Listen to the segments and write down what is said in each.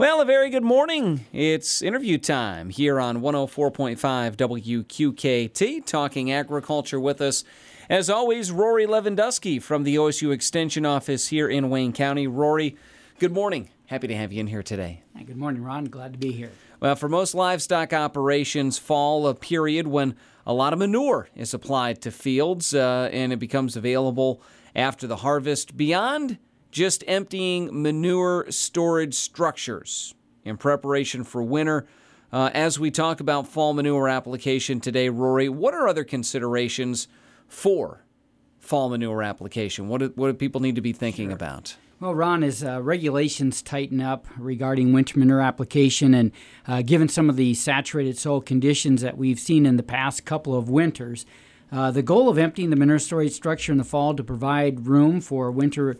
Well, a very good morning. It's interview time here on 104.5 WQKT, talking agriculture with us. As always, Rory Lewandowski from the OSU Extension Office here in Wayne County. Rory, good morning. Happy to have you in here today. Good morning, Ron. Glad to be here. Well, for most livestock operations, fall a period when a lot of manure is applied to fields uh, and it becomes available after the harvest. Beyond just emptying manure storage structures in preparation for winter. Uh, as we talk about fall manure application today, Rory, what are other considerations for fall manure application? What do, what do people need to be thinking sure. about? Well, Ron, as uh, regulations tighten up regarding winter manure application, and uh, given some of the saturated soil conditions that we've seen in the past couple of winters, uh, the goal of emptying the manure storage structure in the fall to provide room for winter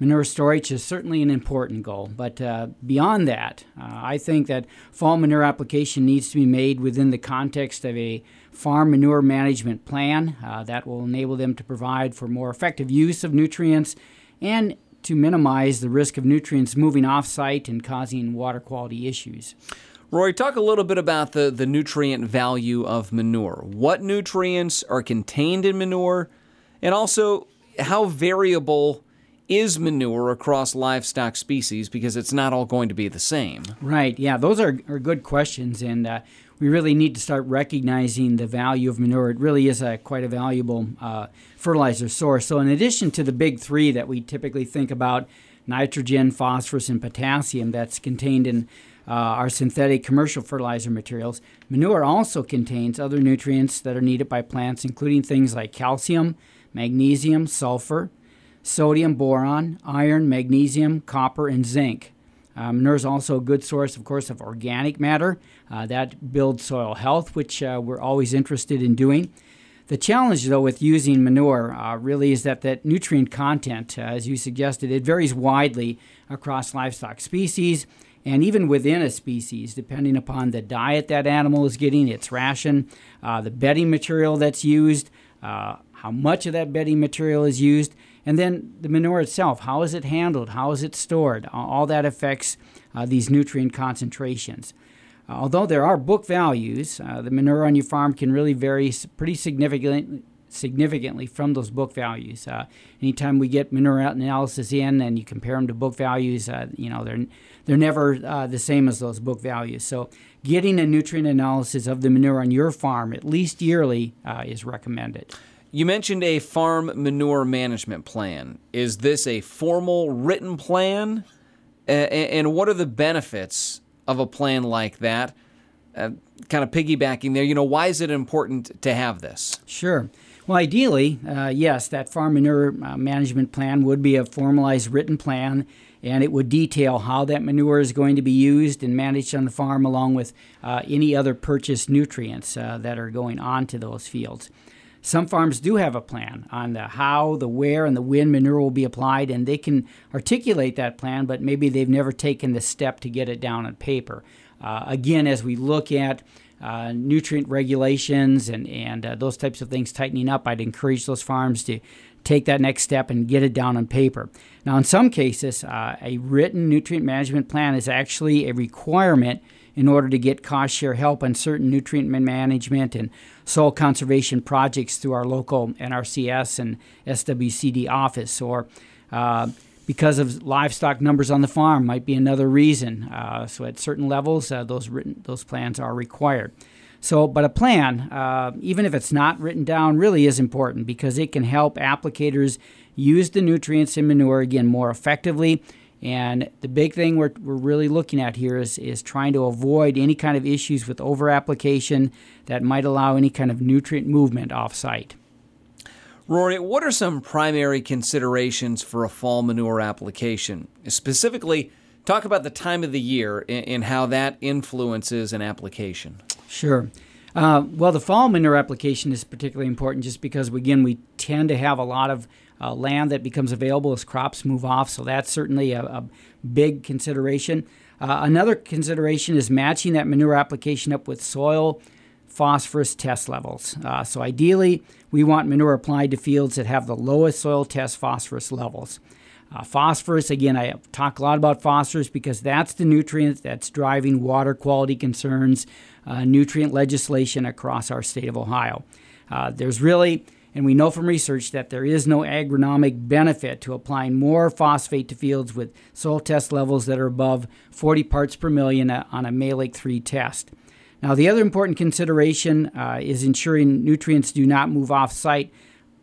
manure storage is certainly an important goal. But uh, beyond that, uh, I think that fall manure application needs to be made within the context of a farm manure management plan uh, that will enable them to provide for more effective use of nutrients and to minimize the risk of nutrients moving off site and causing water quality issues. Roy, talk a little bit about the, the nutrient value of manure. What nutrients are contained in manure, and also how variable is manure across livestock species because it's not all going to be the same. Right. Yeah, those are, are good questions, and uh, we really need to start recognizing the value of manure. It really is a quite a valuable uh, fertilizer source. So, in addition to the big three that we typically think about nitrogen, phosphorus, and potassium that's contained in uh, our synthetic commercial fertilizer materials, manure also contains other nutrients that are needed by plants, including things like calcium, magnesium, sulfur sodium, boron, iron, magnesium, copper, and zinc. Uh, manure is also a good source, of course, of organic matter uh, that builds soil health, which uh, we're always interested in doing. The challenge, though, with using manure uh, really is that that nutrient content, uh, as you suggested, it varies widely across livestock species and even within a species, depending upon the diet that animal is getting, its ration, uh, the bedding material that's used, how much of that bedding material is used, and then the manure itself, how is it handled? How is it stored? All that affects uh, these nutrient concentrations. Uh, although there are book values, uh, the manure on your farm can really vary pretty significantly significantly from those book values. Uh, anytime we get manure analysis in and you compare them to book values, uh, you know they're they're never uh, the same as those book values. So getting a nutrient analysis of the manure on your farm at least yearly uh, is recommended. You mentioned a farm manure management plan. Is this a formal written plan? And what are the benefits of a plan like that? Uh, kind of piggybacking there, you know, why is it important to have this? Sure. Well, ideally, uh, yes, that farm manure uh, management plan would be a formalized written plan, and it would detail how that manure is going to be used and managed on the farm, along with uh, any other purchased nutrients uh, that are going on to those fields. Some farms do have a plan on the how, the where, and the when manure will be applied, and they can articulate that plan, but maybe they've never taken the step to get it down on paper. Uh, again, as we look at uh, nutrient regulations and, and uh, those types of things tightening up, I'd encourage those farms to take that next step and get it down on paper. Now, in some cases, uh, a written nutrient management plan is actually a requirement in order to get cost share help on certain nutrient management and soil conservation projects through our local NRCS and SWCD office, or uh, because of livestock numbers on the farm might be another reason. Uh, so at certain levels, uh, those written those plans are required. So, but a plan, uh, even if it's not written down, really is important because it can help applicators use the nutrients in manure again more effectively and the big thing we're, we're really looking at here is, is trying to avoid any kind of issues with over application that might allow any kind of nutrient movement off site. Rory, what are some primary considerations for a fall manure application? Specifically, talk about the time of the year and how that influences an application. Sure. Uh, well, the fall manure application is particularly important just because, again, we tend to have a lot of uh, land that becomes available as crops move off. So that's certainly a, a big consideration. Uh, another consideration is matching that manure application up with soil phosphorus test levels. Uh, so ideally, we want manure applied to fields that have the lowest soil test phosphorus levels. Uh, phosphorus, again, I talk a lot about phosphorus because that's the nutrient that's driving water quality concerns, uh, nutrient legislation across our state of Ohio. Uh, there's really, and we know from research that there is no agronomic benefit to applying more phosphate to fields with soil test levels that are above 40 parts per million on a Mehlich 3 test. Now, the other important consideration uh, is ensuring nutrients do not move off site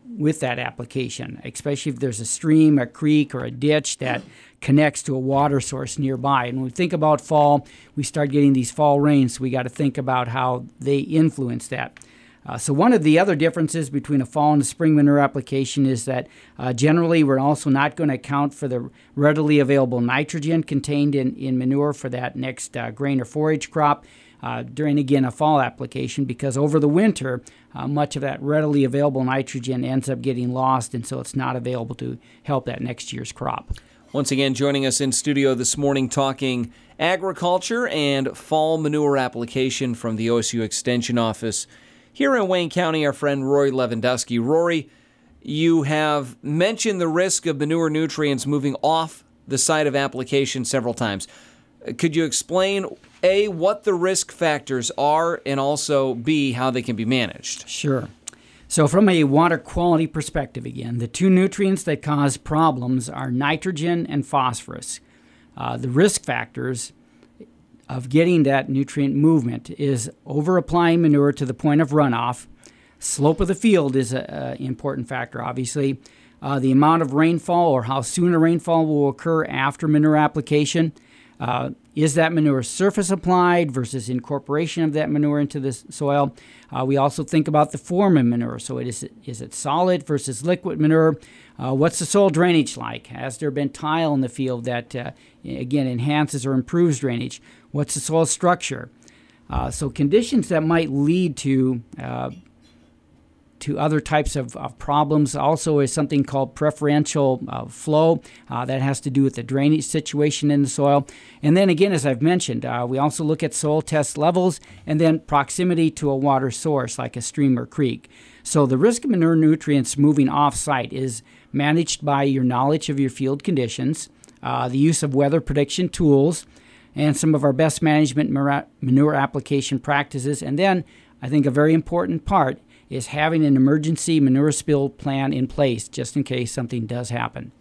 with that application, especially if there's a stream, a creek, or a ditch that connects to a water source nearby. And when we think about fall, we start getting these fall rains, so we got to think about how they influence that. Uh, so one of the other differences between a fall and a spring manure application is that uh, generally we're also not going to account for the readily available nitrogen contained in, in manure for that next uh, grain or forage crop uh, during again a fall application because over the winter uh, much of that readily available nitrogen ends up getting lost and so it's not available to help that next year's crop. Once again, joining us in studio this morning talking agriculture and fall manure application from the OSU Extension Office. Here in Wayne County, our friend Rory Lewandowski. Rory, you have mentioned the risk of manure nutrients moving off the site of application several times. Could you explain a, what the risk factors are, and also B, how they can be managed? Sure. So, from a water quality perspective, again, the two nutrients that cause problems are nitrogen and phosphorus. Uh, the risk factors of getting that nutrient movement is over applying manure to the point of runoff. Slope of the field is an important factor, obviously. Uh, the amount of rainfall or how soon a rainfall will occur after manure application. Uh, is that manure surface applied versus incorporation of that manure into the soil? Uh, we also think about the form of manure. So, it is, is it solid versus liquid manure? Uh, what's the soil drainage like? Has there been tile in the field that, uh, again, enhances or improves drainage? What's the soil structure? Uh, so, conditions that might lead to uh, to other types of, of, problems. Also, is something called preferential uh, flow uh, that has to do with the drainage situation in the soil. And then again, as I've mentioned, uh, we also look at soil test levels and then proximity to a water source like a stream or creek. So the risk of manure nutrients moving off site is managed by your knowledge of your field conditions, uh, the use of weather prediction tools, and some of our best management manure application practices. And then I think a very important part is having an emergency manure spill plan in place just in case something does happen.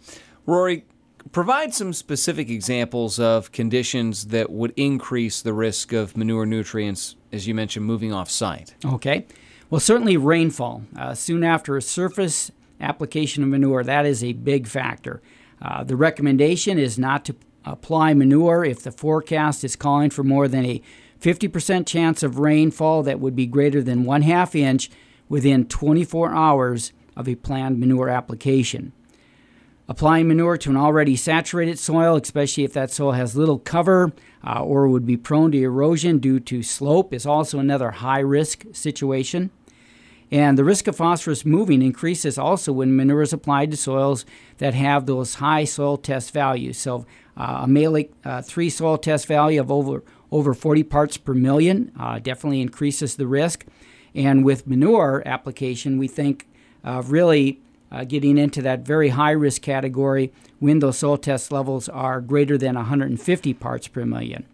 Rory, provide some specific examples of conditions that would increase the risk of manure nutrients, as you mentioned, moving off site. Okay. Well, certainly rainfall. Uh, soon after a surface application of manure, that is a big factor. Uh, the recommendation is not to apply manure if the forecast is calling for more than a 50% chance of rainfall that would be greater than one half inch within 24 hours of a planned manure application. Applying manure to an already saturated soil, especially if that soil has little cover uh, or would be prone to erosion due to slope, is also another high risk situation. And the risk of phosphorus moving increases also when manure is applied to soils that have those high soil test values. So, uh, a Mehlich uh, 3 soil test value of over, over 40 parts per million uh, definitely increases the risk. And with manure application, we think of really uh, getting into that very high risk category when those soil test levels are greater than 150 parts per million.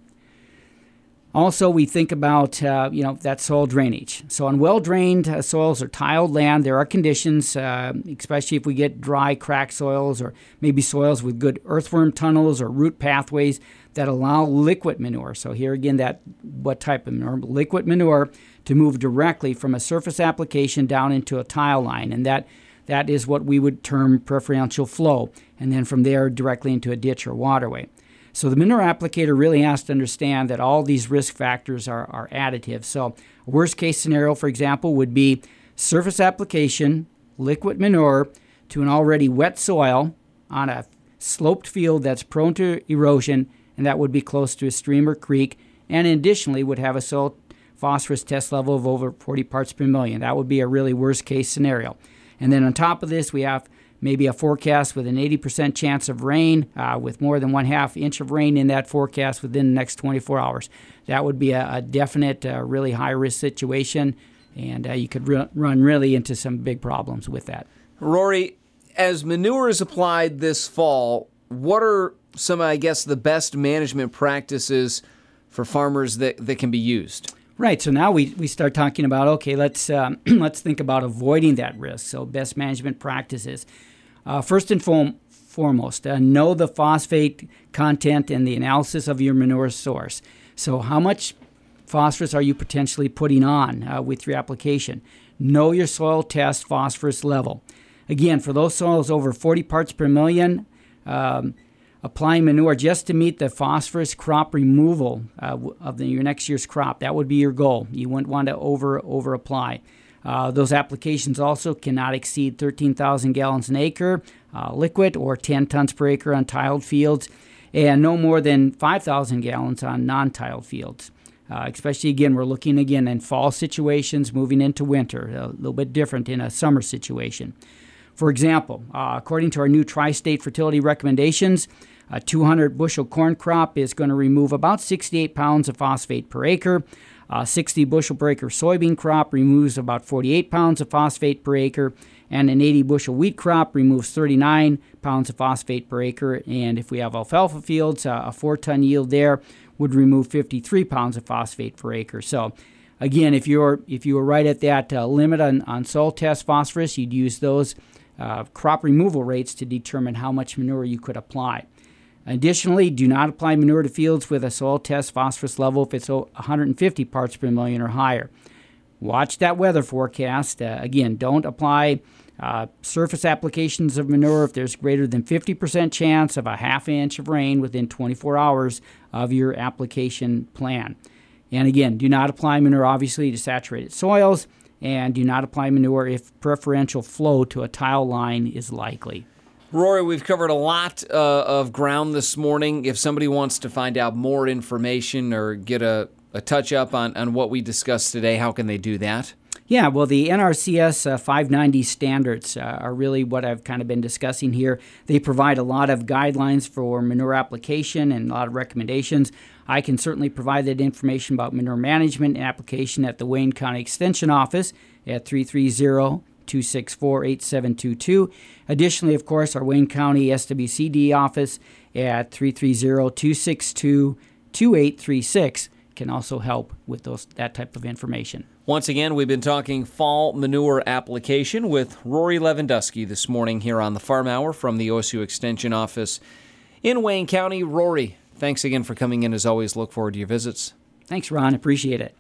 Also, we think about uh, you know that soil drainage. So on well-drained uh, soils or tiled land, there are conditions, uh, especially if we get dry, cracked soils, or maybe soils with good earthworm tunnels or root pathways that allow liquid manure. So here again, that what type of manure? Liquid manure to move directly from a surface application down into a tile line, and that that is what we would term preferential flow, and then from there directly into a ditch or waterway. So the manure applicator really has to understand that all these risk factors are, are additive. So a worst case scenario, for example, would be surface application, liquid manure to an already wet soil on a sloped field that's prone to erosion, and that would be close to a stream or creek, and additionally would have a soil phosphorus test level of over 40 parts per million. That would be a really worst case scenario. And then on top of this, we have maybe a forecast with an 80% chance of rain, uh, with more than one half inch of rain in that forecast within the next 24 hours. That would be a, a definite, uh, really high risk situation, and uh, you could re- run really into some big problems with that. Rory, as manure is applied this fall, what are some, I guess, the best management practices for farmers that, that can be used? Right. So now we, we start talking about okay, let's um, let's think about avoiding that risk. So best management practices. Uh, first and fo- foremost, uh, know the phosphate content and the analysis of your manure source. So how much phosphorus are you potentially putting on uh, with your application? Know your soil test phosphorus level. Again, for those soils over 40 parts per million. Um, applying manure just to meet the phosphorus crop removal uh, of the, your next year's crop. That would be your goal. You wouldn't want to over over apply. Uh, those applications also cannot exceed 13,000 gallons an acre uh, liquid or 10 tons per acre on tiled fields, and no more than 5,000 gallons on non-tiled fields. Uh, especially again, we're looking again in fall situations, moving into winter, a little bit different in a summer situation. For example, uh, according to our new tri state fertility recommendations, a 200 bushel corn crop is going to remove about 68 pounds of phosphate per acre. A 60 bushel per acre soybean crop removes about 48 pounds of phosphate per acre, and an 80 bushel wheat crop removes 39 pounds of phosphate per acre. And if we have alfalfa fields, uh, a four ton yield there would remove 53 pounds of phosphate per acre. So, again, if you're if you were right at that uh, limit on, on soil test phosphorus, you'd use those uh, crop removal rates to determine how much manure you could apply. Additionally, do not apply manure to fields with a soil test phosphorus level if it's 150 parts per million or higher. Watch that weather forecast. Uh, again, don't apply uh, surface applications of manure if there's greater than 50% chance of a half inch of rain within 24 hours of your application plan. And again, do not apply manure obviously to saturated soils, and do not apply manure if preferential flow to a tile line is likely. Rory, we've covered a lot uh, of ground this morning. If somebody wants to find out more information or get a, a touch up on, on what we discussed today, how can they do that? Yeah, well, the NRCS uh, 590 standards uh, are really what I've kind of been discussing here. They provide a lot of guidelines for manure application and a lot of recommendations. I can certainly provide that information about manure management and application at the Wayne County Extension Office at 330 264 8722. Additionally, of course, our Wayne County SWCD office at 330 262 2836 can also help with those that type of information. Once again, we've been talking fall manure application with Rory Lewandowski this morning here on the Farm Hour from the OSU Extension Office in Wayne County. Rory, thanks again for coming in. As always, look forward to your visits. Thanks, Ron. Appreciate it.